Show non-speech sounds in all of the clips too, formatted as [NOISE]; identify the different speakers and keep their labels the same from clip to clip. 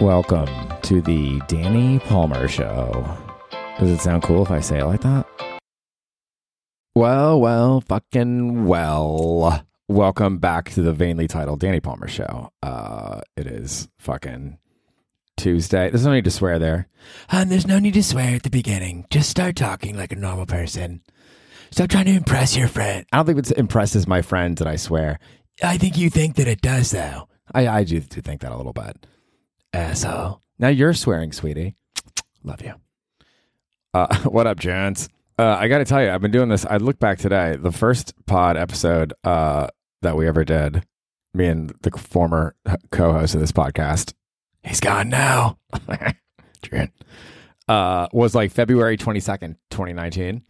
Speaker 1: Welcome to the Danny Palmer Show. Does it sound cool if I say it like that? Well, well, fucking well. Welcome back to the vainly titled Danny Palmer Show. Uh, it is fucking Tuesday. There's no need to swear there. And there's no need to swear at the beginning. Just start talking like a normal person. Stop trying to impress your friend. I don't think it impresses my friends that I swear. I think you think that it does, though. I, I do, do think that a little bit. Asshole. Now you're swearing, sweetie. [TSK] Love you. Uh, [LAUGHS] what up, Jones? Uh, I got to tell you, I've been doing this. I look back today, the first pod episode uh, that we ever did, me and the former co host of this podcast, he's gone now, [LAUGHS] uh, was like February 22nd, 2019.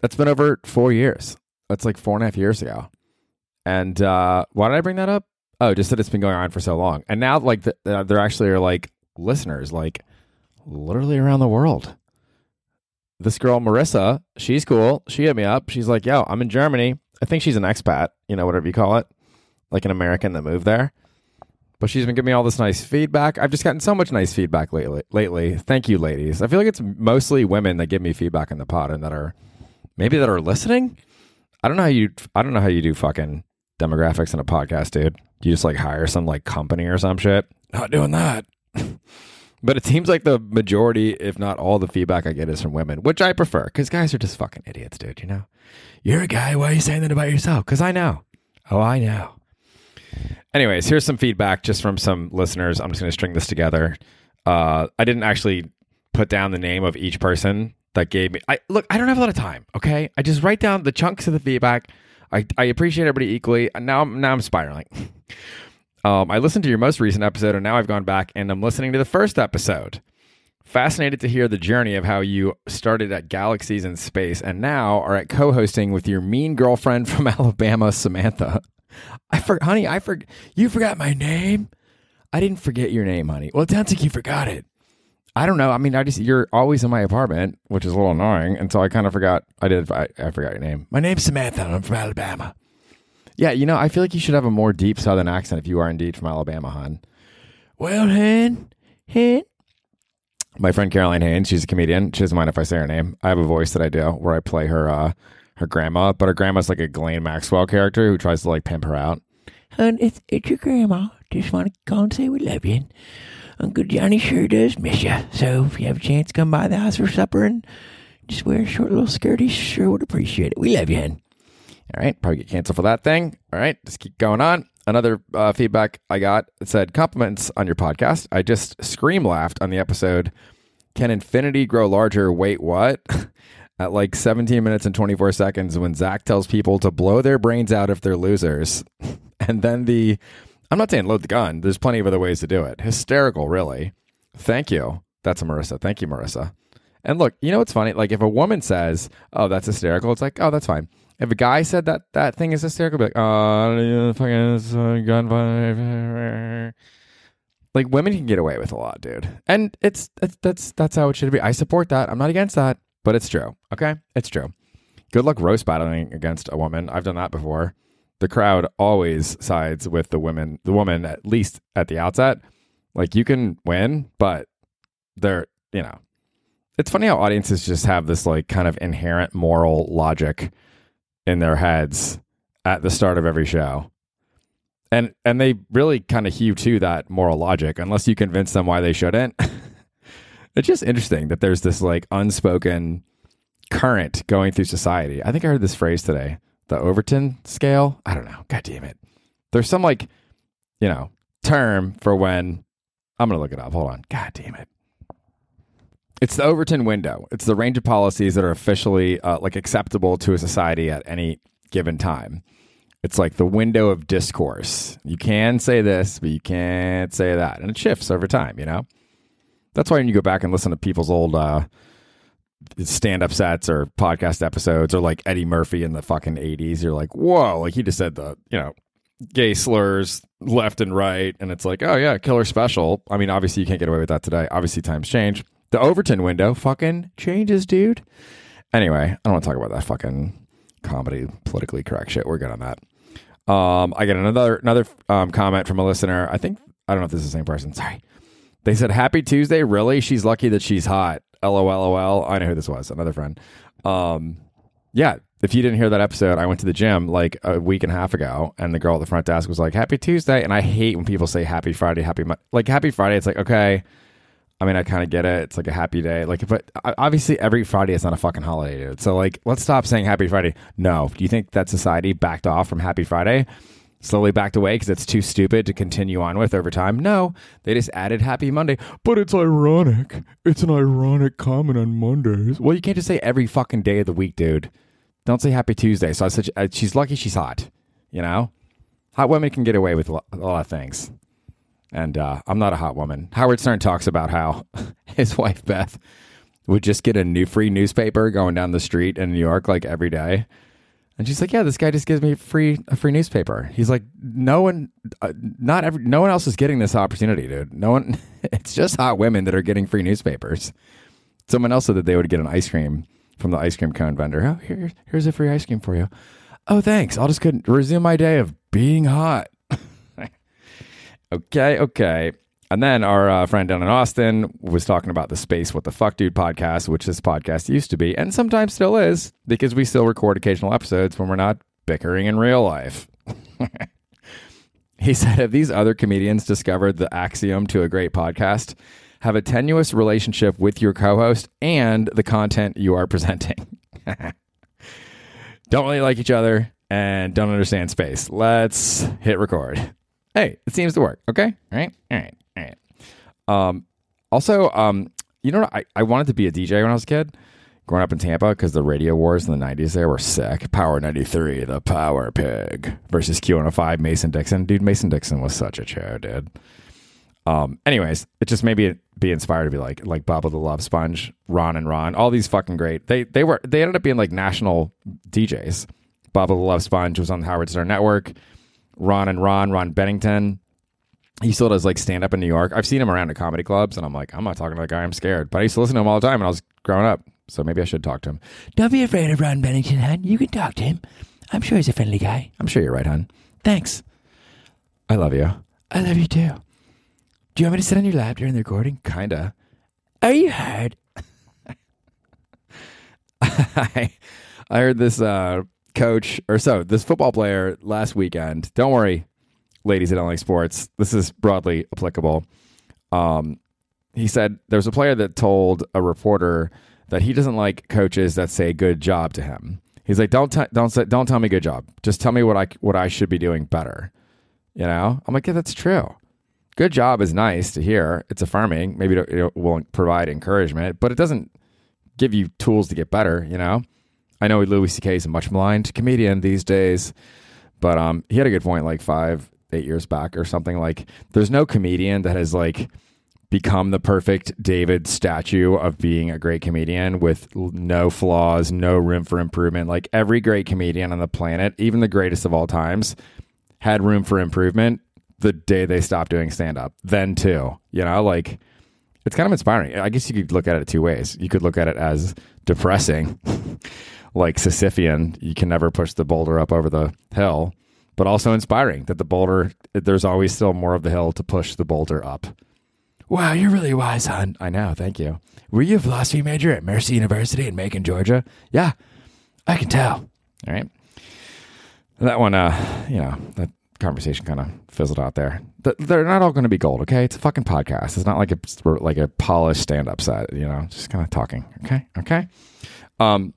Speaker 1: That's been over four years. That's like four and a half years ago. And uh, why did I bring that up? Oh, just that it's been going on for so long. And now, like, the, uh, there actually are like listeners, like, literally around the world. This girl, Marissa, she's cool. She hit me up. She's like, yo, I'm in Germany. I think she's an expat, you know, whatever you call it, like an American that moved there. But she's been giving me all this nice feedback. I've just gotten so much nice feedback lately. Lately, thank you, ladies. I feel like it's mostly women that give me feedback in the pod and that are maybe that are listening. I don't know how you. I don't know how you do fucking demographics in a podcast, dude. You just like hire some like company or some shit. Not doing that. [LAUGHS] but it seems like the majority, if not all, the feedback I get is from women, which I prefer because guys are just fucking idiots, dude. You know, you're a guy. Why are you saying that about yourself? Because I know. Oh, I know. Anyways, here's some feedback just from some listeners. I'm just going to string this together. Uh, I didn't actually put down the name of each person that gave me. I look. I don't have a lot of time. Okay, I just write down the chunks of the feedback. I, I appreciate everybody equally. Now now I'm spiraling. [LAUGHS] um, I listened to your most recent episode, and now I've gone back and I'm listening to the first episode. Fascinated to hear the journey of how you started at Galaxies in Space and now are at co-hosting with your mean girlfriend from [LAUGHS] Alabama, Samantha. I for honey, I for you forgot my name. I didn't forget your name, honey. Well, it sounds like you forgot it. I don't know. I mean, I just you're always in my apartment, which is a little annoying, and so I kind of forgot. I did. I, I forgot your name. My name's Samantha. I'm from Alabama. Yeah, you know, I feel like you should have a more deep Southern accent if you are indeed from Alabama, hon. Well, hen, hen. My friend Caroline Haynes, she's a comedian. She doesn't mind if I say her name. I have a voice that I do where I play her uh, her grandma, but her grandma's like a Glenn Maxwell character who tries to like pimp her out. And it's it's your grandma. Just want to call and say we love you. Uncle Johnny sure does miss you. So if you have a chance, come by the house for supper and just wear a short little skirt. He sure would appreciate it. We love you, hen. All right, probably get canceled for that thing. All right, just keep going on. Another uh, feedback I got said compliments on your podcast. I just scream laughed on the episode. Can infinity grow larger? Wait, what? [LAUGHS] At like 17 minutes and 24 seconds, when Zach tells people to blow their brains out if they're losers, [LAUGHS] and then the I'm not saying load the gun. There's plenty of other ways to do it. Hysterical, really. Thank you. That's a Marissa. Thank you, Marissa. And look, you know what's funny? Like if a woman says, "Oh, that's hysterical," it's like, "Oh, that's fine." If a guy said that that thing is hysterical, be like, "Oh, fucking gun Like women can get away with a lot, dude. And it's, it's that's that's how it should be. I support that. I'm not against that, but it's true. Okay, it's true. Good luck roast battling against a woman. I've done that before the crowd always sides with the women, the woman at least at the outset. Like you can win, but they're, you know, it's funny how audiences just have this like kind of inherent moral logic in their heads at the start of every show. And and they really kind of hew to that moral logic unless you convince them why they shouldn't. [LAUGHS] it's just interesting that there's this like unspoken current going through society. I think I heard this phrase today the Overton scale. I don't know. God damn it. There's some like, you know, term for when I'm going to look it up. Hold on. God damn it. It's the Overton window. It's the range of policies that are officially uh, like acceptable to a society at any given time. It's like the window of discourse. You can say this, but you can't say that. And it shifts over time, you know? That's why when you go back and listen to people's old uh, stand up sets or podcast episodes or like Eddie Murphy in the fucking 80s, you're like, whoa, like he just said the, you know, gay slurs left and right. And it's like, oh, yeah, killer special. I mean, obviously, you can't get away with that today. Obviously, times change. The Overton window fucking changes, dude. Anyway, I don't want to talk about that fucking comedy, politically correct shit. We're good on that. Um, I get another another um, comment from a listener. I think I don't know if this is the same person. Sorry. They said, Happy Tuesday. Really? She's lucky that she's hot. LOLOL. I know who this was. Another friend. Um, yeah. If you didn't hear that episode, I went to the gym like a week and a half ago, and the girl at the front desk was like, Happy Tuesday. And I hate when people say Happy Friday, Happy, Mo-. like Happy Friday. It's like, okay. I mean, I kind of get it. It's like a happy day. Like, but obviously, every Friday is not a fucking holiday, dude. So, like, let's stop saying Happy Friday. No. Do you think that society backed off from Happy Friday? Slowly backed away because it's too stupid to continue on with over time. No, they just added Happy Monday. But it's ironic. It's an ironic comment on Mondays. Well, you can't just say every fucking day of the week, dude. Don't say Happy Tuesday. So I said uh, she's lucky she's hot. You know, hot women can get away with a lot of things. And uh, I'm not a hot woman. Howard Stern talks about how [LAUGHS] his wife Beth would just get a new free newspaper going down the street in New York like every day and she's like, "Yeah, this guy just gives me free a free newspaper." He's like, "No one, uh, not every, no one else is getting this opportunity, dude. No one. [LAUGHS] It's just hot women that are getting free newspapers." Someone else said that they would get an ice cream from the ice cream cone vendor. Oh, here, here's a free ice cream for you. Oh, thanks. I'll just resume my day of being hot. [LAUGHS] okay, okay. And then our uh, friend down in Austin was talking about the Space What the Fuck Dude podcast, which this podcast used to be, and sometimes still is, because we still record occasional episodes when we're not bickering in real life. [LAUGHS] he said, Have these other comedians discovered the axiom to a great podcast? Have a tenuous relationship with your co host and the content you are presenting. [LAUGHS] don't really like each other and don't understand space. Let's hit record. Hey, it seems to work. Okay. All right. All right. Um, also, um, you know, I, I wanted to be a DJ when I was a kid, growing up in Tampa, because the radio wars in the 90s there were sick. Power 93, the Power Pig versus Q105, Mason Dixon. Dude, Mason Dixon was such a chair, dude. Um, anyways, it just made me be inspired to be like like Bubba the Love Sponge, Ron and Ron, all these fucking great. They they were they ended up being like national DJs. Bubba the Love Sponge was on the Howard Stern Network. Ron and Ron, Ron Bennington, he still does like stand up in New York. I've seen him around at comedy clubs, and I'm like, I'm not talking to that guy. I'm scared. But I used to listen to him all the time when I was growing up. So maybe I should talk to him.
Speaker 2: Don't be afraid of Ron Bennington, hon. You can talk to him. I'm sure he's a friendly guy.
Speaker 1: I'm sure you're right, hon.
Speaker 2: Thanks.
Speaker 1: I love you.
Speaker 2: I love you too. Do you want me to sit on your lap during the recording?
Speaker 1: Kinda.
Speaker 2: Are you hard? [LAUGHS]
Speaker 1: I I heard this uh, coach or so this football player last weekend. Don't worry, ladies that don't like sports, this is broadly applicable. Um, he said there's a player that told a reporter that he doesn't like coaches that say "good job" to him. He's like, "Don't t- don't say, don't tell me good job. Just tell me what I what I should be doing better." You know, I'm like, yeah, that's true. Good job is nice to hear. It's affirming. Maybe it will provide encouragement, but it doesn't give you tools to get better. You know, I know Louis C.K. is a much maligned comedian these days, but um, he had a good point like five eight years back or something. Like, there's no comedian that has like become the perfect David statue of being a great comedian with no flaws, no room for improvement. Like every great comedian on the planet, even the greatest of all times, had room for improvement the day they stopped doing stand up. Then too, you know, like it's kind of inspiring. I guess you could look at it two ways. You could look at it as depressing, [LAUGHS] like Sisyphean. You can never push the boulder up over the hill but also inspiring that the boulder, there's always still more of the hill to push the boulder up.
Speaker 2: Wow, you're really wise, hon.
Speaker 1: I know. Thank you.
Speaker 2: Were you a philosophy major at Mercer University in Macon, Georgia?
Speaker 1: Yeah,
Speaker 2: I can tell.
Speaker 1: All right. That one, uh, you know, that conversation kind of fizzled out there. They're not all going to be gold, okay? It's a fucking podcast. It's not like a like a polished stand up set, you know, just kind of talking, okay? Okay. Um,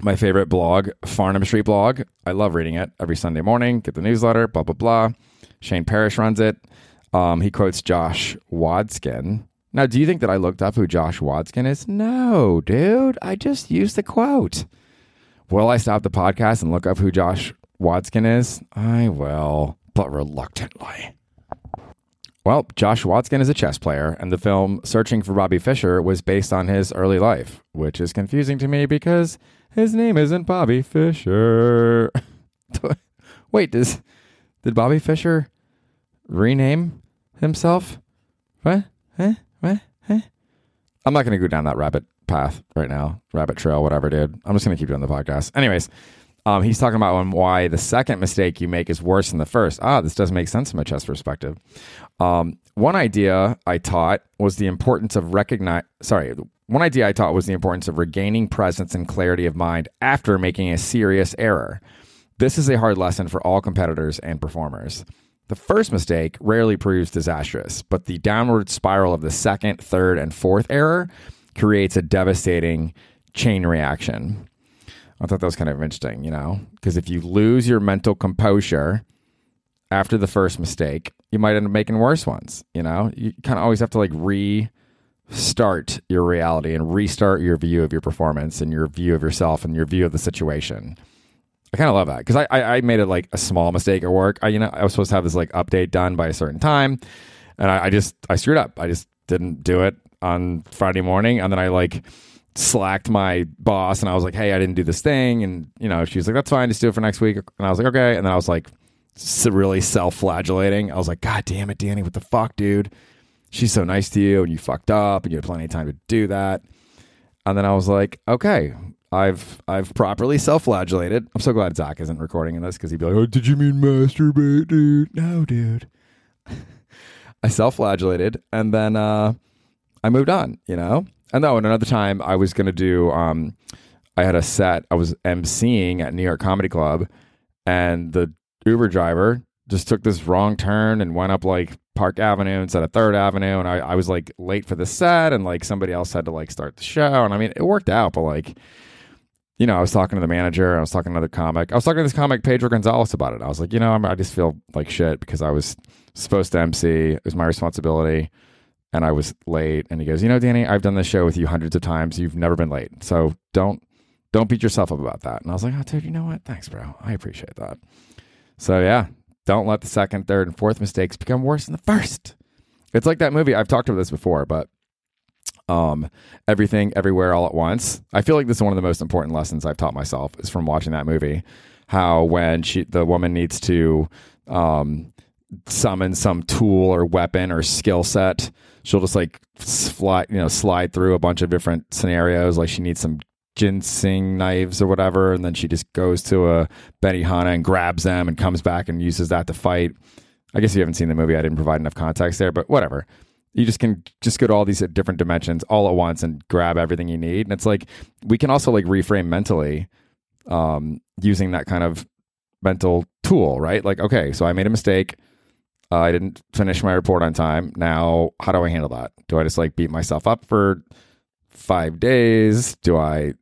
Speaker 1: my favorite blog, Farnam Street blog. I love reading it every Sunday morning. Get the newsletter, blah blah blah. Shane Parrish runs it. Um, he quotes Josh Waitzkin. Now, do you think that I looked up who Josh Waitzkin is? No, dude. I just used the quote. Will I stop the podcast and look up who Josh Waitzkin is? I will, but reluctantly. Well, Josh Waitzkin is a chess player, and the film Searching for Bobby Fischer was based on his early life, which is confusing to me because his name isn't Bobby Fischer. [LAUGHS] Wait, does did Bobby Fischer rename himself? What? Huh? What? Huh? I'm not going to go down that rabbit path right now, rabbit trail, whatever, dude. I'm just going to keep doing the podcast. Anyways, um, he's talking about why the second mistake you make is worse than the first. Ah, this does make sense from a chess perspective. Um, one idea I taught was the importance of recognize. Sorry, one idea I taught was the importance of regaining presence and clarity of mind after making a serious error. This is a hard lesson for all competitors and performers. The first mistake rarely proves disastrous, but the downward spiral of the second, third, and fourth error creates a devastating chain reaction. I thought that was kind of interesting, you know, because if you lose your mental composure after the first mistake, you might end up making worse ones. You know, you kind of always have to like restart your reality and restart your view of your performance and your view of yourself and your view of the situation. I kind of love that because I, I, I made it like a small mistake at work. I you know I was supposed to have this like update done by a certain time, and I, I just I screwed up. I just didn't do it on Friday morning, and then I like slacked my boss and I was like, "Hey, I didn't do this thing," and you know she was like, "That's fine, just do it for next week," and I was like, "Okay," and then I was like, really self-flagellating. I was like, "God damn it, Danny, what the fuck, dude? She's so nice to you, and you fucked up, and you had plenty of time to do that." And then I was like, "Okay, I've I've properly self-flagellated. I'm so glad Zach isn't recording in this because he'd be like, "Oh, did you mean masturbate, dude?" No, dude. [LAUGHS] I self-flagellated, and then uh, I moved on. You know, and no, and another time I was gonna do. Um, I had a set. I was emceeing at New York Comedy Club, and the Uber driver just took this wrong turn and went up like Park Avenue instead of Third Avenue, and I, I was like late for the set, and like somebody else had to like start the show, and I mean it worked out, but like you know, I was talking to the manager, I was talking to another comic. I was talking to this comic, Pedro Gonzalez, about it. I was like, you know, I'm, I just feel like shit because I was supposed to MC. It was my responsibility, and I was late. And he goes, you know, Danny, I've done this show with you hundreds of times. You've never been late, so don't don't beat yourself up about that. And I was like, oh, dude, you know what? Thanks, bro. I appreciate that. So yeah, don't let the second, third, and fourth mistakes become worse than the first. It's like that movie. I've talked about this before, but um, everything, everywhere, all at once. I feel like this is one of the most important lessons I've taught myself is from watching that movie. How when she, the woman needs to um, summon some tool or weapon or skill set, she'll just like slide, you know, slide through a bunch of different scenarios. Like she needs some ginseng knives or whatever, and then she just goes to a Benihana and grabs them and comes back and uses that to fight. I guess you haven't seen the movie. I didn't provide enough context there, but whatever. You just can just go to all these different dimensions all at once and grab everything you need and it's like we can also like reframe mentally um, using that kind of mental tool right? Like okay so i made a mistake. Uh, i didn't finish my report on time. Now how do i handle that? Do i just like beat myself up for five days? Do i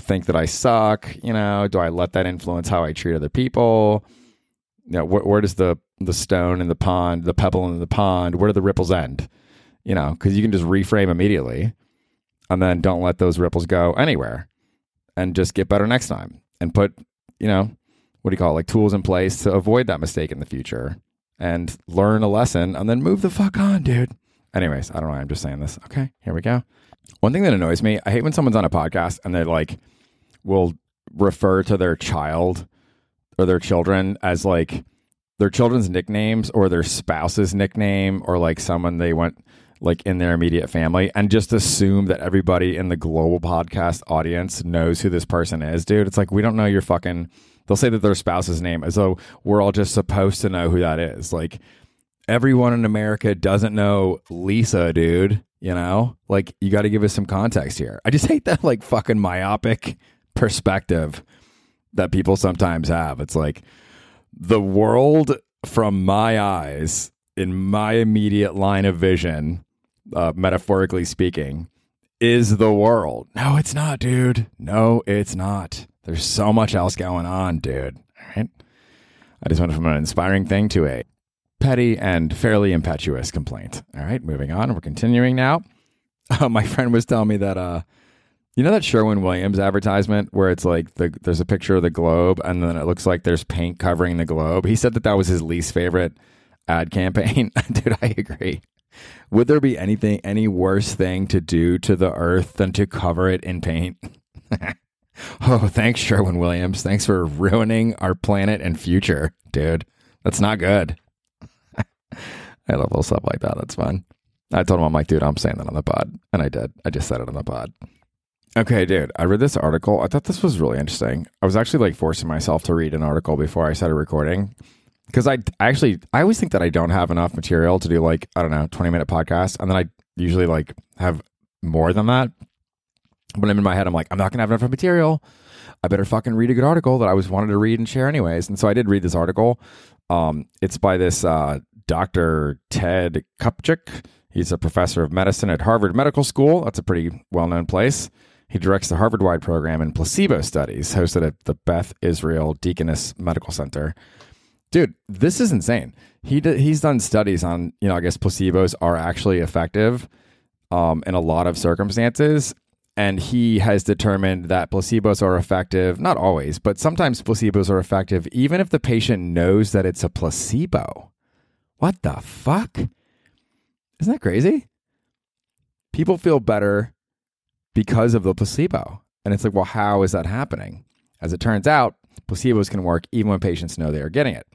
Speaker 1: think that i suck you know do i let that influence how i treat other people you know wh- where does the the stone in the pond the pebble in the pond where do the ripples end you know, because you can just reframe immediately and then don't let those ripples go anywhere and just get better next time and put, you know, what do you call it, like tools in place to avoid that mistake in the future and learn a lesson and then move the fuck on, dude. Anyways, I don't know. I'm just saying this. Okay, here we go. One thing that annoys me, I hate when someone's on a podcast and they're like, will refer to their child or their children as like their children's nicknames or their spouse's nickname or like someone they went like in their immediate family and just assume that everybody in the global podcast audience knows who this person is, dude. It's like we don't know your fucking they'll say that their spouse's name as though we're all just supposed to know who that is. Like everyone in America doesn't know Lisa, dude. You know? Like you gotta give us some context here. I just hate that like fucking myopic perspective that people sometimes have. It's like the world from my eyes in my immediate line of vision uh, metaphorically speaking, is the world. No, it's not, dude. No, it's not. There's so much else going on, dude. All right. I just went from an inspiring thing to a petty and fairly impetuous complaint. All right, moving on. We're continuing now. [LAUGHS] Uh, my friend was telling me that, uh, you know that Sherwin Williams advertisement where it's like the, there's a picture of the globe and then it looks like there's paint covering the globe. He said that that was his least favorite ad campaign. [LAUGHS] Dude, I agree. Would there be anything, any worse thing to do to the earth than to cover it in paint? [LAUGHS] oh, thanks, Sherwin Williams. Thanks for ruining our planet and future, dude. That's not good. I love little stuff like that. That's fun. I told him, I'm like, dude, I'm saying that on the pod. And I did. I just said it on the pod. Okay, dude, I read this article. I thought this was really interesting. I was actually like forcing myself to read an article before I started recording because I, I actually I always think that I don't have enough material to do like I don't know twenty minute podcast, and then I usually like have more than that. But I'm in my head, I'm like I'm not gonna have enough material. I better fucking read a good article that I was wanted to read and share anyways. And so I did read this article. Um, it's by this uh, Dr. Ted Kaptchuk. He's a professor of medicine at Harvard Medical School. That's a pretty well known place. He directs the Harvard wide program in placebo studies, hosted at the Beth Israel Deaconess Medical Center. Dude, this is insane. He d- he's done studies on, you know, I guess placebos are actually effective um, in a lot of circumstances. And he has determined that placebos are effective, not always, but sometimes placebos are effective even if the patient knows that it's a placebo. What the fuck? Isn't that crazy? People feel better because of the placebo. And it's like, well, how is that happening? As it turns out, placebos can work even when patients know they are getting it.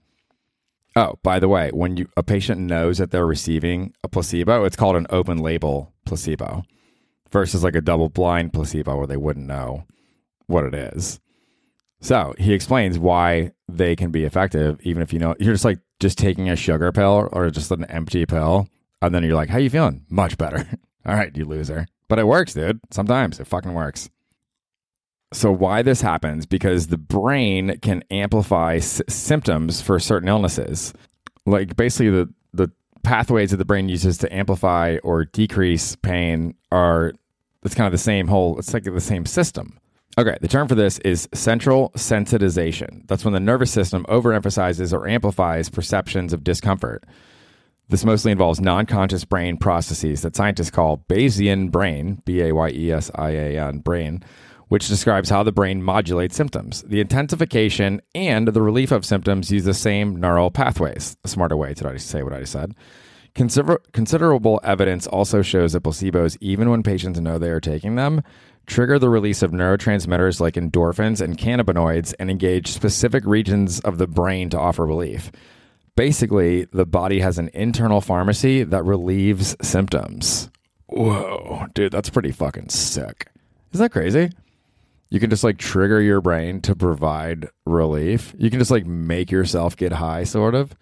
Speaker 1: Oh, by the way, when you a patient knows that they're receiving a placebo, it's called an open label placebo versus like a double blind placebo where they wouldn't know what it is. So he explains why they can be effective, even if you know you're just like just taking a sugar pill or just an empty pill, and then you're like, "How you feeling? Much better." [LAUGHS] All right, you loser. But it works, dude. Sometimes it fucking works. So why this happens? Because the brain can amplify s- symptoms for certain illnesses. Like basically the the pathways that the brain uses to amplify or decrease pain are it's kind of the same whole it's like the same system. Okay, the term for this is central sensitization. That's when the nervous system overemphasizes or amplifies perceptions of discomfort. This mostly involves non conscious brain processes that scientists call Bayesian brain, B A Y E S I A N brain, which describes how the brain modulates symptoms. The intensification and the relief of symptoms use the same neural pathways. A smarter way to say what I just said. Consider- considerable evidence also shows that placebos, even when patients know they are taking them, trigger the release of neurotransmitters like endorphins and cannabinoids and engage specific regions of the brain to offer relief. Basically, the body has an internal pharmacy that relieves symptoms. Whoa, dude, that's pretty fucking sick. Isn't that crazy? You can just like trigger your brain to provide relief. You can just like make yourself get high, sort of.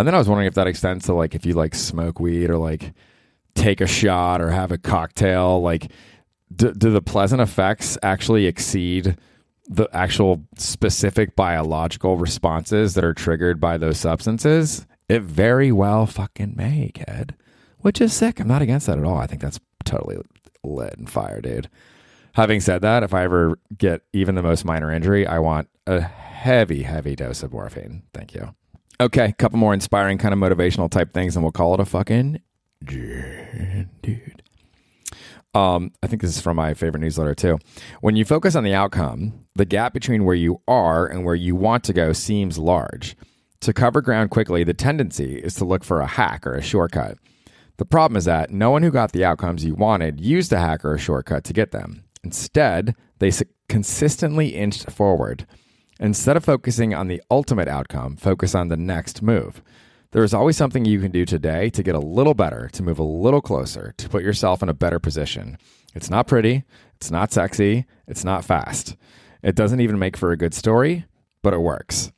Speaker 1: And then I was wondering if that extends to like if you like smoke weed or like take a shot or have a cocktail, like do, do the pleasant effects actually exceed the actual specific biological responses that are triggered by those substances? It very well fucking may, kid. Which is sick. I'm not against that at all. I think that's totally lit and fire, dude. Having said that, if I ever get even the most minor injury, I want a heavy, heavy dose of morphine. Thank you. Okay, a couple more inspiring kind of motivational type things, and we'll call it a fucking dude. Um, I think this is from my favorite newsletter too. When you focus on the outcome, the gap between where you are and where you want to go seems large. To cover ground quickly, the tendency is to look for a hack or a shortcut. The problem is that no one who got the outcomes you wanted used a hack or a shortcut to get them. Instead, they consistently inched forward. Instead of focusing on the ultimate outcome, focus on the next move. There is always something you can do today to get a little better, to move a little closer, to put yourself in a better position. It's not pretty, it's not sexy, it's not fast. It doesn't even make for a good story, but it works.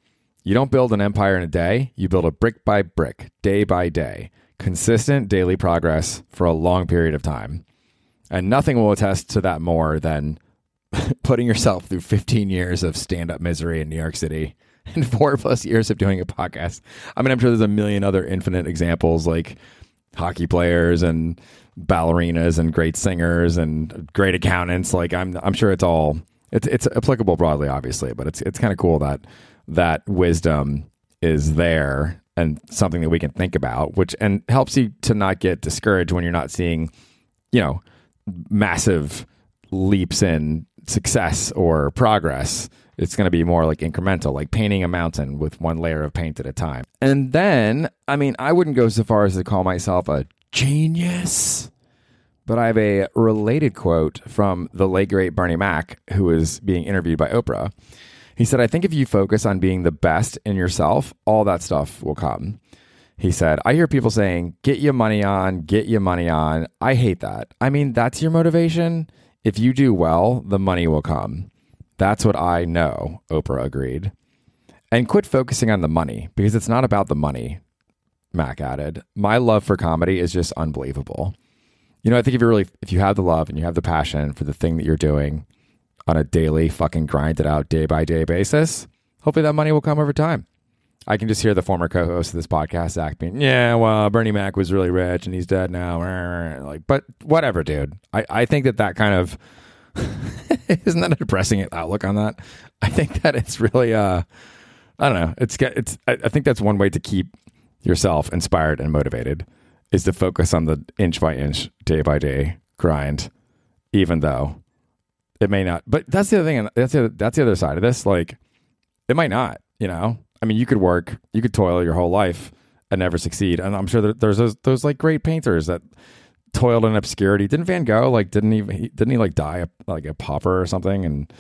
Speaker 1: You don't build an empire in a day, you build a brick by brick, day by day. Consistent daily progress for a long period of time. And nothing will attest to that more than [LAUGHS] putting yourself through 15 years of stand up misery in New York City [LAUGHS] and four plus years of doing a podcast. I mean, I'm sure there's a million other infinite examples like hockey players and ballerinas and great singers and great accountants. Like I'm, I'm sure it's all it's it's applicable broadly, obviously, but it's it's kind of cool that that wisdom is there and something that we can think about, which and helps you to not get discouraged when you're not seeing, you know, massive leaps in success or progress. It's going to be more like incremental, like painting a mountain with one layer of paint at a time. And then, I mean, I wouldn't go so far as to call myself a genius, but I have a related quote from the late great Bernie Mac, who was being interviewed by Oprah. He said, I think if you focus on being the best in yourself, all that stuff will come. He said, I hear people saying, get your money on, get your money on. I hate that. I mean, that's your motivation. If you do well, the money will come. That's what I know, Oprah agreed. and quit focusing on the money because it's not about the money. Mac added, "My love for comedy is just unbelievable." You know, I think if you really, if you have the love and you have the passion for the thing that you're doing on a daily fucking grind it out day by day basis, hopefully that money will come over time. I can just hear the former co-host of this podcast, Zach, being, "Yeah, well, Bernie Mac was really rich and he's dead now." [LAUGHS] Like, but whatever, dude. I I think that that kind of [LAUGHS] isn't that a depressing outlook on that? I think that it's really uh, I don't know. It's it's. I, I think that's one way to keep yourself inspired and motivated is to focus on the inch by inch, day by day grind, even though it may not. But that's the other thing. That's the that's the other side of this. Like, it might not. You know, I mean, you could work, you could toil your whole life and never succeed. And I'm sure there's those, those like great painters that toiled in obscurity. Didn't Van Gogh like didn't even didn't he like die a, like a pauper or something and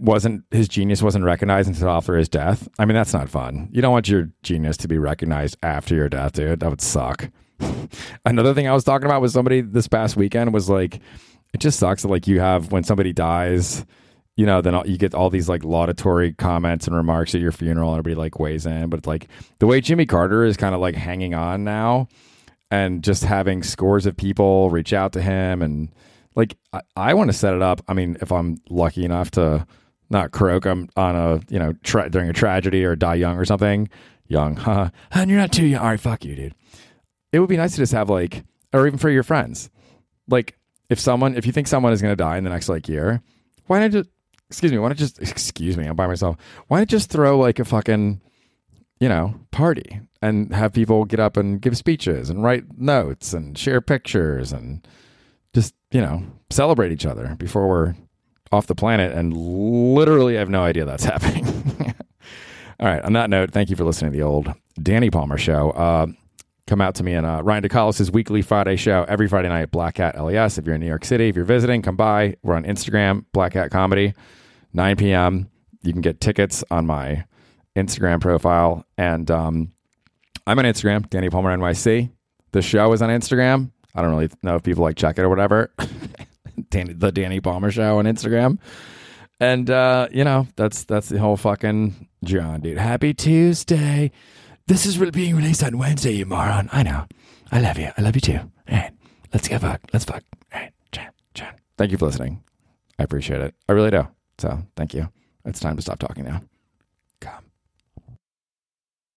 Speaker 1: wasn't his genius wasn't recognized until after his death. I mean, that's not fun. You don't want your genius to be recognized after your death, dude. That would suck. [LAUGHS] Another thing I was talking about with somebody this past weekend was like, it just sucks that like you have when somebody dies, you know, then you get all these like laudatory comments and remarks at your funeral, and everybody like weighs in. But it's like the way Jimmy Carter is kind of like hanging on now, and just having scores of people reach out to him and like I, I want to set it up. I mean, if I'm lucky enough to not croak, I'm on a you know tra- during a tragedy or die young or something. Young, huh? And you're not too young. All right, fuck you, dude. It would be nice to just have like, or even for your friends, like if someone, if you think someone is going to die in the next like year, why not just, excuse me, why not just, [LAUGHS] excuse me, I'm by myself. Why not just throw like a fucking, you know, party and have people get up and give speeches and write notes and share pictures and just you know celebrate each other before we're off the planet and literally I have no idea that's [LAUGHS] happening. All right. On that note, thank you for listening to the old Danny Palmer show. Uh, come out to me and uh, Ryan DeCollis' weekly Friday show every Friday night Black Cat LES. If you're in New York City, if you're visiting, come by. We're on Instagram, Black Cat Comedy, 9 p.m. You can get tickets on my Instagram profile. And um, I'm on Instagram, Danny Palmer NYC. The show is on Instagram. I don't really know if people like check it or whatever. [LAUGHS] Danny, the Danny Palmer Show on Instagram. And uh, you know, that's that's the whole fucking John, dude. Happy Tuesday.
Speaker 2: This is being released on Wednesday, you moron. I know. I love you. I love you too. All right. Let's get fucked. Let's fuck. All right. John. John.
Speaker 1: Thank you for listening. I appreciate it. I really do. So thank you. It's time to stop talking now.